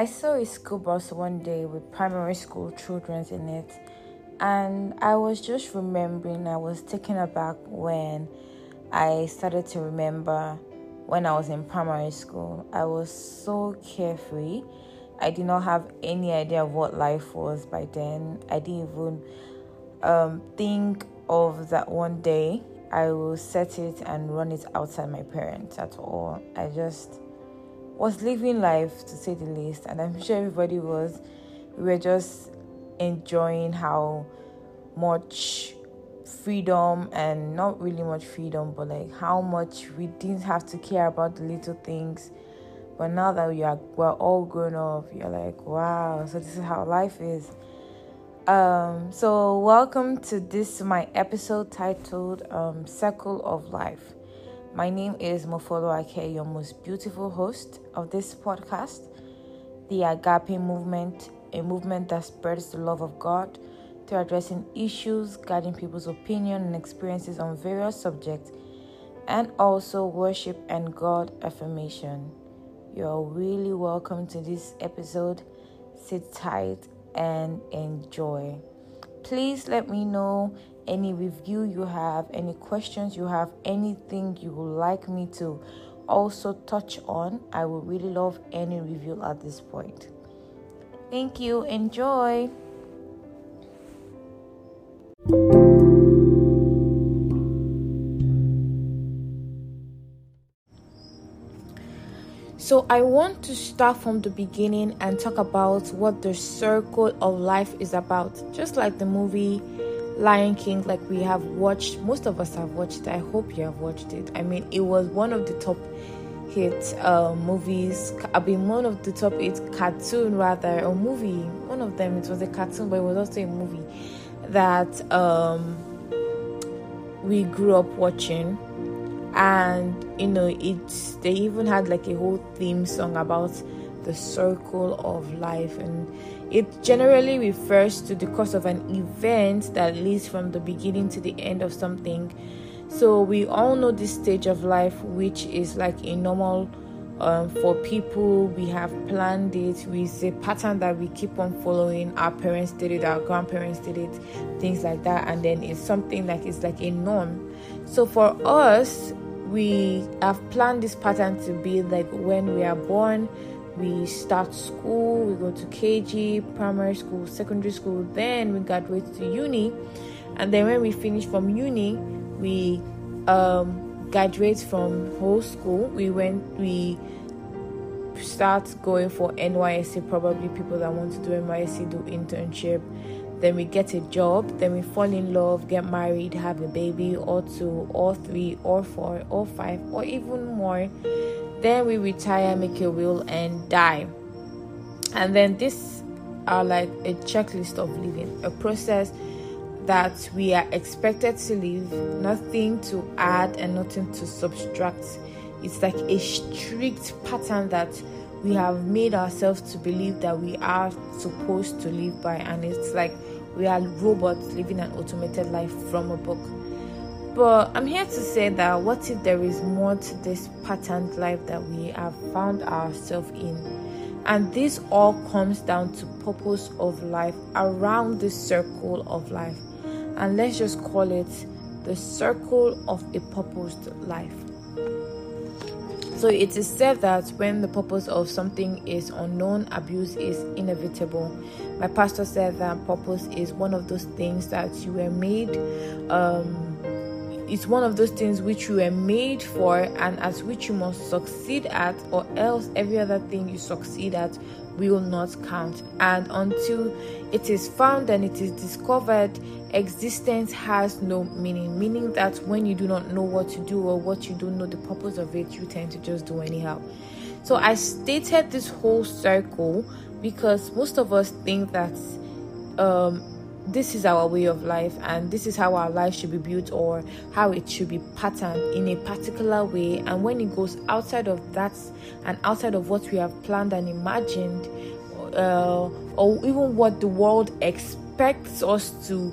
I saw a school bus one day with primary school children in it, and I was just remembering, I was taken aback when I started to remember when I was in primary school. I was so carefree. I did not have any idea of what life was by then. I didn't even um, think of that one day I will set it and run it outside my parents at all. I just was living life to say the least, and I'm sure everybody was. We were just enjoying how much freedom and not really much freedom, but like how much we didn't have to care about the little things. But now that we are we're all grown up, you're like, wow, so this is how life is. Um, so welcome to this my episode titled um, Circle of Life. My name is Mofolo Ake, your most beautiful host of this podcast, the Agape Movement, a movement that spreads the love of God to addressing issues, guiding people's opinion and experiences on various subjects, and also worship and God affirmation. You're really welcome to this episode. Sit tight and enjoy. Please let me know any review you have, any questions you have, anything you would like me to also touch on. I would really love any review at this point. Thank you. Enjoy. So, I want to start from the beginning and talk about what the circle of life is about. Just like the movie Lion King, like we have watched, most of us have watched. I hope you have watched it. I mean, it was one of the top hit uh, movies. I mean, one of the top hit cartoon rather, or movie. One of them, it was a cartoon, but it was also a movie that um, we grew up watching and you know it's they even had like a whole theme song about the circle of life. And it generally refers to the course of an event that leads from the beginning to the end of something. So we all know this stage of life which is like a normal um, for people. We have planned it. With a pattern that we keep on following. Our parents did it our grandparents did it things like that. And then it's something like it's like a norm. So for us we have planned this pattern to be like when we are born we start school we go to kg primary school secondary school then we graduate to uni. And then when we finish from uni we um, graduate from whole school. We went we start going for nysc probably people that want to do nysc do internship. Then we get a job, then we fall in love, get married, have a baby, or two, or three, or four, or five, or even more. Then we retire, make a will, and die. And then this are like a checklist of living, a process that we are expected to live, nothing to add and nothing to subtract. It's like a strict pattern that we have made ourselves to believe that we are supposed to live by, and it's like we are robots living an automated life from a book. But I'm here to say that what if there is more to this patterned life that we have found ourselves in? And this all comes down to purpose of life around the circle of life. And let's just call it the circle of a purposed life. So it is said that when the purpose of something is unknown, abuse is inevitable. My pastor said that purpose is one of those things that you were made. Um, it's one of those things which you were made for and as which you must succeed at, or else every other thing you succeed at will not count. And until it is found and it is discovered, existence has no meaning. Meaning that when you do not know what to do or what you don't know the purpose of it, you tend to just do anyhow. So I stated this whole circle because most of us think that um, this is our way of life and this is how our life should be built or how it should be patterned in a particular way. And when it goes outside of that and outside of what we have planned and imagined uh, or even what the world expects expect us to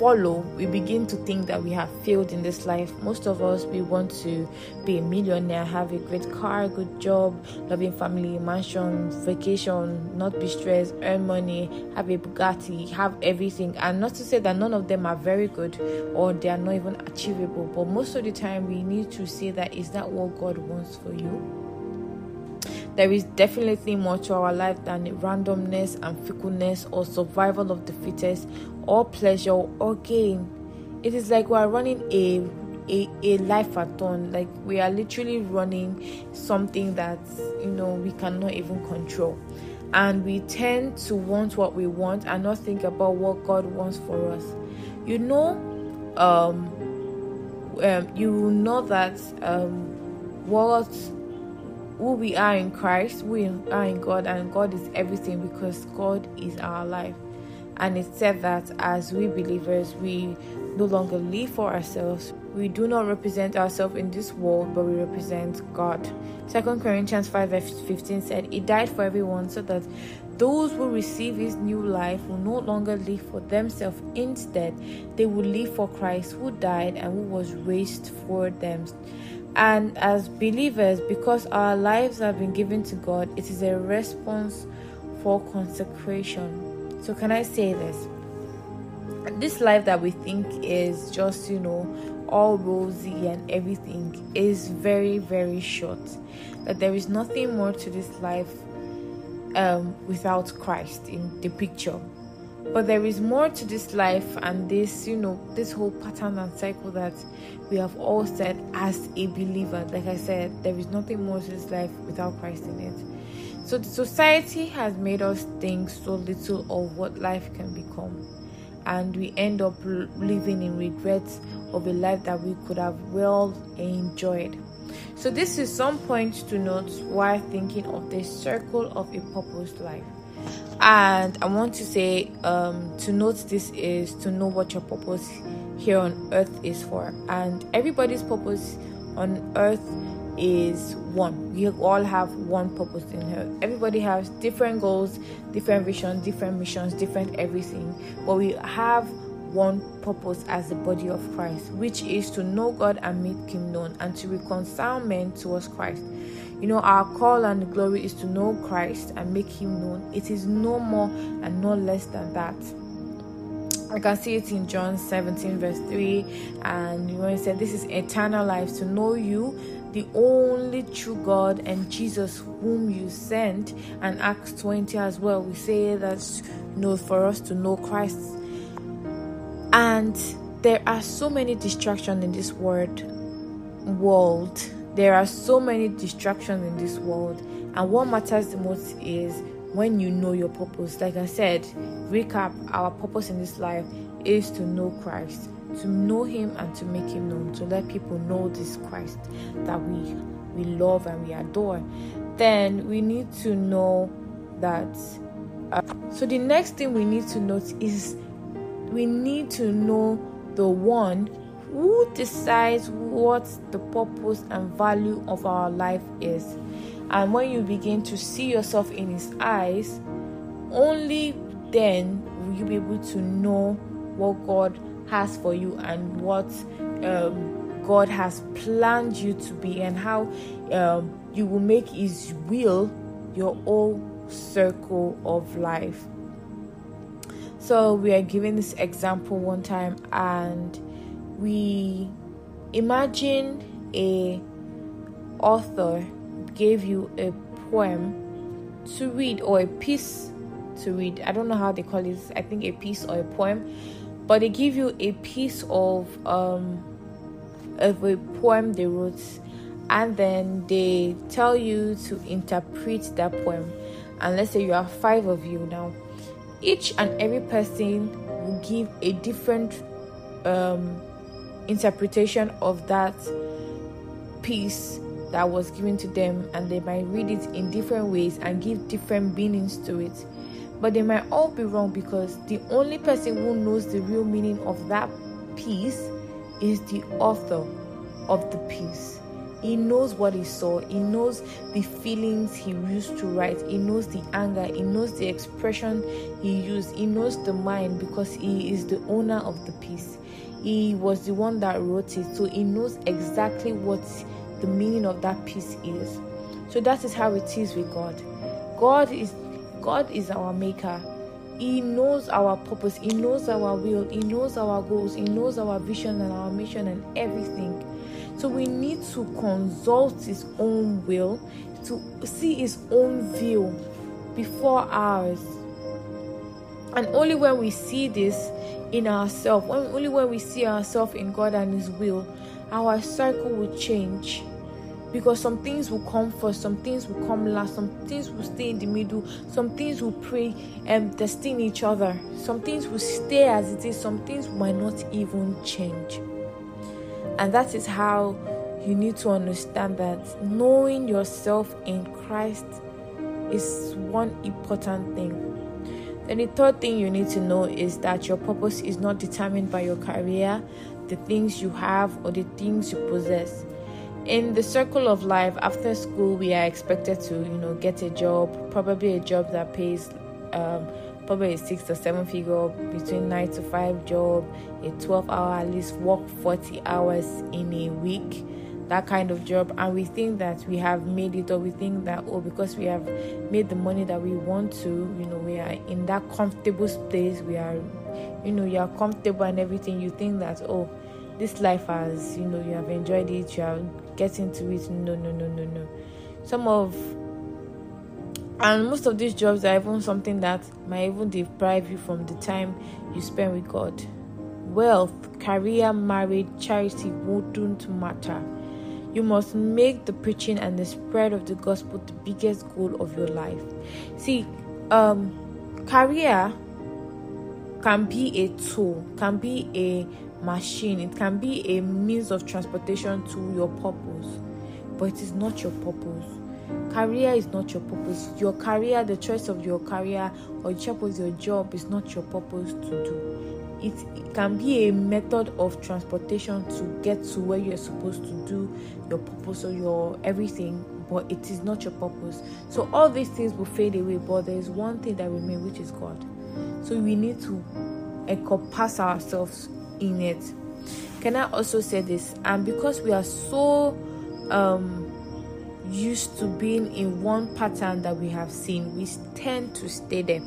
follow, we begin to think that we have failed in this life. Most of us, we want to be a millionaire, have a great car, good job, loving family, mansion, vacation, not be stressed, earn money, have a Bugatti, have everything. And not to say that none of them are very good or they are not even achievable, but most of the time, we need to say that is that what God wants for you? There is definitely more to our life than randomness and fickleness or survival of the fittest or pleasure or gain. It is like we are running a a, a life-a-thon like we are literally running something that you know we cannot even control. And we tend to want what we want and not think about what god wants for us. You know um, um you know that um what who we are in Christ, we are in God, and God is everything because God is our life. And it said that as we believers, we no longer live for ourselves. We do not represent ourselves in this world, but we represent God. Second Corinthians 5 15 said, He died for everyone so that those who receive his new life will no longer live for themselves. Instead, they will live for Christ who died and who was raised for them. And as believers, because our lives have been given to God, it is a response for consecration. So, can I say this? This life that we think is just, you know, all rosy and everything is very, very short. That there is nothing more to this life um, without Christ in the picture. But there is more to this life and this, you know, this whole pattern and cycle that we have all said as a believer. Like I said, there is nothing more to this life without Christ in it. So the society has made us think so little of what life can become. And we end up living in regrets of a life that we could have well enjoyed. So, this is some point to note while thinking of the circle of a purpose life and i want to say um, to note this is to know what your purpose here on earth is for. And everybody's purpose on earth is one. We all have one purpose in here. Everybody has different goals different visions different missions different everything. But we have one purpose as the body of christ which is to know god and make him known and to reconcile men towards christ you know, our call and glory is to know Christ and make Him known. It is no more and no less than that. I can see it in John 17, verse 3. And you know, he said, This is eternal life to know you, the only true God, and Jesus, whom you sent. And Acts 20 as well, we say that you know, for us to know Christ. And there are so many distractions in this word world there are so many distractions in this world, and what matters the most is when you know your purpose. Like I said, recap our purpose in this life is to know Christ, to know Him and to make Him known, to let people know this Christ that we we love and we adore. Then we need to know that. Uh, so the next thing we need to note is we need to know the one who decides what the purpose and value of our life is. And when you begin to see yourself in His eyes, only then will you be able to know what God has for you and what um, God has planned you to be, and how um, you will make His will your whole circle of life. So, we are giving this example one time, and we imagine a author gave you a poem to read or a piece to read. I don't know how they call it. I think a piece or a poem. But they give you a piece of um of a poem they wrote. And then they tell you to interpret that poem. And let's say you are five of you now. Each and every person will give a different um interpretation of that piece that was given to them and they might read it in different ways and give different meanings to it but they might all be wrong because the only person who knows the real meaning of that piece is the author of the piece He knows what he saw. He knows the feelings he used to write. He knows the anger. He knows the expression he used. He knows the mind because he is the owner of the piece. He was the one that wrote it, so he knows exactly what the meaning of that piece is. So that is how it is with God. God is God is our maker. He knows our purpose, He knows our will, He knows our goals, He knows our vision and our mission and everything. So we need to consult His own will, to see His own view before ours. And only when we see this in ourselves, only when we see ourselves in God and His will, our circle will change because some things will come first, some things will come last, some things will stay in the middle, some things will pray and destine each other, some things will stay as it is, some things might not even change. And that is how you need to understand that knowing yourself in Christ is one important thing. Then the third thing you need to know is that your purpose is not determined by your career, the things you have, or the things you possess. In the circle of life after school we are expected to you know get a job probably a job that pays um, probably a six or seven figure between nine to five job a 12 hour at least work 40 hours in a week that kind of job and we think that we have made it or we think that oh because we have made the money that we want to you know we are in that comfortable space we are you know you are comfortable and everything you think that oh this life has you know you have enjoyed it you are getting to it. No no no no no. Some of and most of these jobs are even something that might even deprive you from the time you spend with god. Wealth career marriage charity wouldn't matter you must make the preaching and the spread of the gospel the biggest goal of your life see um career can be a tool can be a machine, it can be a means of transportation to your purpose, but it is not your purpose. Career is not your purpose. Your career, the choice of your career or the of your job is not your purpose to do. It, can be a method of transportation to get to where you're supposed to do your purpose or your everything, but it is not your purpose. So all these things will fade away, but there is one thing that remains, which is God. So we need to encompass ourselves in it. Can I also say this? And because we are so um, used to being in one pattern that we have seen, we tend to stay there.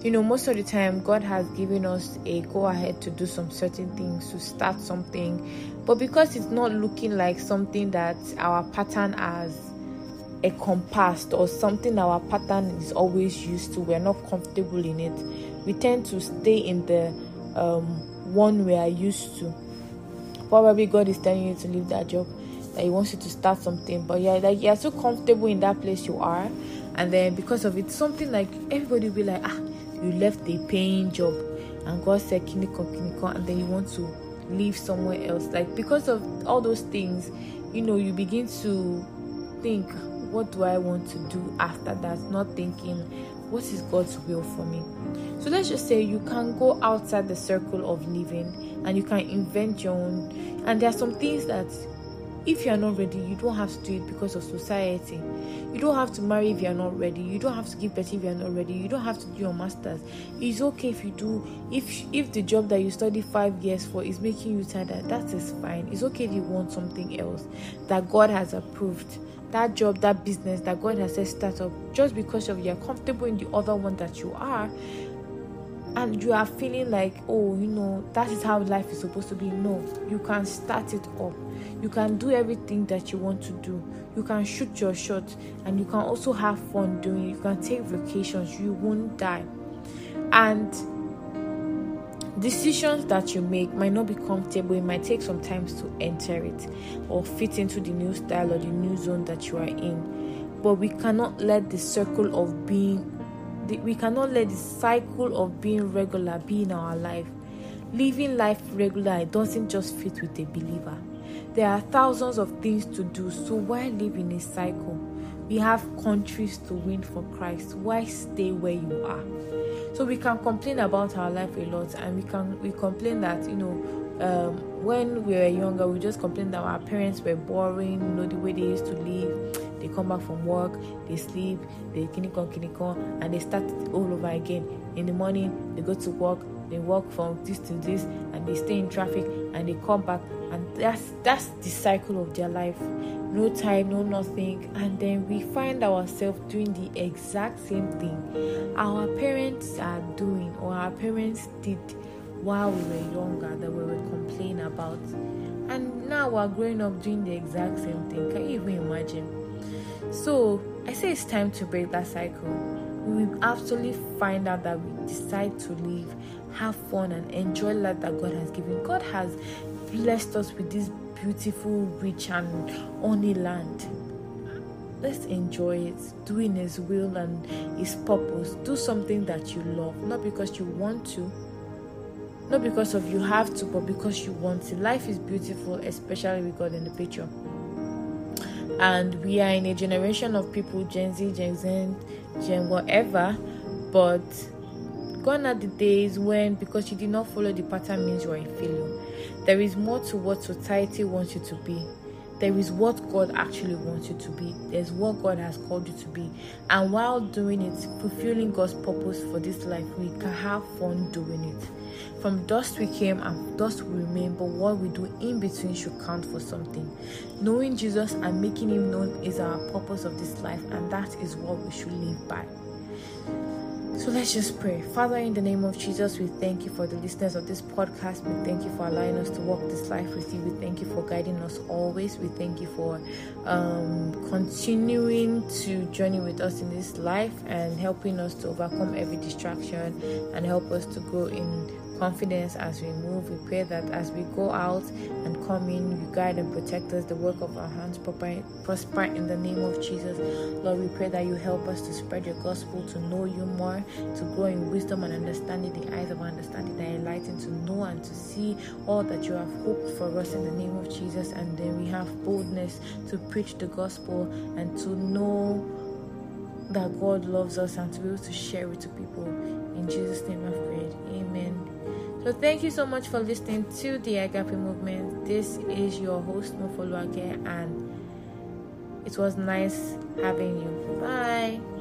You know, most of the time, God has given us a go ahead to do some certain things, to start something, but because it's not looking like something that our pattern has encompassed or something our pattern is always used to, we're not comfortable in it. We tend to stay in the um, one we are used to. Probably God is telling you to leave that job, that He wants you to start something, but yeah, like you're so comfortable in that place you are, and then because of it, something like everybody will be like, ah, you left a paying job, and God said, kiniko, kiniko, and then you want to live somewhere else. Like because of all those things, you know, you begin to think, what do I want to do after that? Not thinking, what is God's will for me? So let's just say you can go outside the circle of living and you can invent your own. And there are some things that if you are not ready, you don't have to do it because of society. You don't have to marry if you are not ready. You don't have to give birth if you are not ready. You don't have to do your masters. It's okay if you do. If if the job that you study five years for is making you tired, that is fine. It's okay if you want something else that God has approved that job, that business that God has said start up, just because of you're comfortable in the other one that you are, and you are feeling like, oh, you know, that is how life is supposed to be. No, you can start it up. You can do everything that you want to do. You can shoot your shot, and you can also have fun doing it. You can take vacations. You won't die. And decisions that you make might not be comfortable it might take some time to enter it or fit into the new style or the new zone that you are in but we cannot let the circle of being we cannot let the cycle of being regular be in our life. Living life regular doesn't just fit with a believer. There are thousands of things to do so why live in a cycle? We have countries to win for christ. Why stay where you are? So we can complain about our life a lot and we can we complain that you know um, when we were younger, we just complained that our parents were boring, you know, the way they used to live. They come back from work, they sleep, they kinikon kinikon, and they start all over again. In the morning, they go to work, they walk from this to this, and they stay in traffic, and they come back, and that's that's the cycle of their life. No time, no nothing, and then we find ourselves doing the exact same thing our parents are doing or our parents did while we were younger that we were complaining about. And now we're growing up doing the exact same thing. Can you even imagine? So I say it's time to break that cycle. We will absolutely find out that we decide to live, have fun, and enjoy life that God has given. God has blessed us with this beautiful, rich, and only land. Let's enjoy it, doing His will and His purpose. Do something that you love, not because you want to, not because of you have to, but because you want to. Life is beautiful, especially with God in the picture. And we are in a generation of people, Gen Z, Gen Z, Gen whatever, but gone are the days when because you did not follow the pattern means you are a failure. There is more to what society wants you to be. There is what God actually wants you to be. There's what God has called you to be. And while doing it, fulfilling God's purpose for this life, we can have fun doing it. From dust we came and dust we remain, but what we do in between should count for something. Knowing Jesus and making him known is our purpose of this life, and that is what we should live by. So let's just pray. Father, in the name of Jesus, we thank you for the listeners of this podcast. We thank you for allowing us to walk this life with you. We thank you for guiding us always. We thank you for um, continuing to journey with us in this life and helping us to overcome every distraction and help us to grow in confidence as we move. We pray that as we go out and come in, you guide and protect us, the work of our hands prosper in the name of Jesus. Lord, we pray that you help us to spread your gospel, to know you more, to grow in wisdom and understanding, the eyes of understanding that enlighten, to know and to see all that you have hoped for us in the name of Jesus. And then we have boldness to preach the gospel and to know that God loves us and to be able to share it to people. In Jesus' name I've prayed. Amen. So thank you so much for listening to the Agape Movement. This is your host Mofoluake and it was nice having you. Bye.